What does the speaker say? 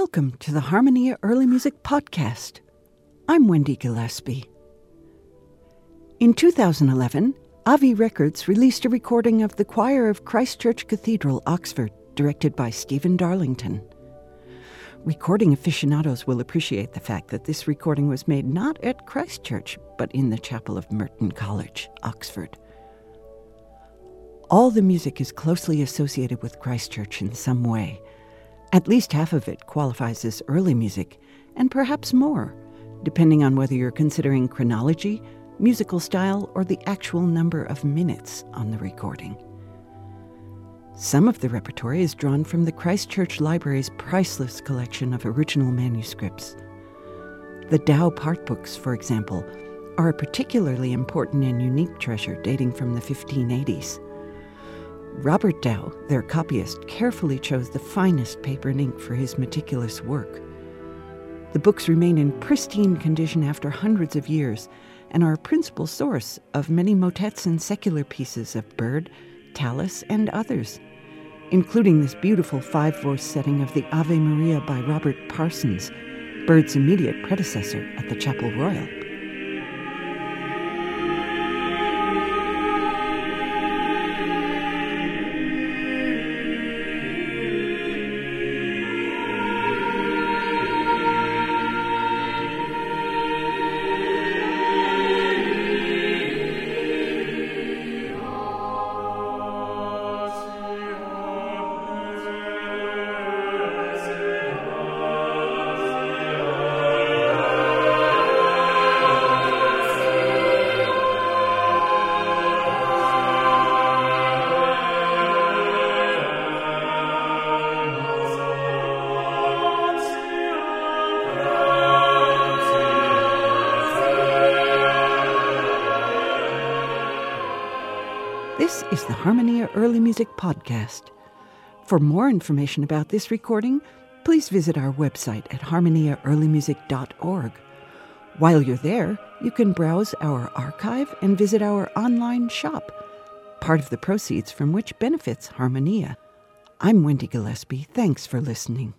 Welcome to the Harmonia Early Music Podcast. I'm Wendy Gillespie. In 2011, Avie Records released a recording of the choir of Christ Church Cathedral, Oxford, directed by Stephen Darlington. Recording aficionados will appreciate the fact that this recording was made not at Christ Church, but in the chapel of Merton College, Oxford. All the music is closely associated with Christ Church in some way. At least half of it qualifies as early music, and perhaps more, depending on whether you're considering chronology, musical style, or the actual number of minutes on the recording. Some of the repertory is drawn from the Christ Church Library's priceless collection of original manuscripts. The Dow part books, for example, are a particularly important and unique treasure dating from the 1580s. Robert Dow, their copyist, carefully chose the finest paper and ink for his meticulous work. The books remain in pristine condition after hundreds of years and are a principal source of many motets and secular pieces of Byrd, Tallis, and others, including this beautiful five voice setting of the Ave Maria by Robert Parsons, Byrd's immediate predecessor at the Chapel Royal. This is the Harmonia Early Music Podcast. For more information about this recording, please visit our website at harmoniaearlymusic.org. While you're there, you can browse our archive and visit our online shop, part of the proceeds from which benefits Harmonia. I'm Wendy Gillespie. Thanks for listening.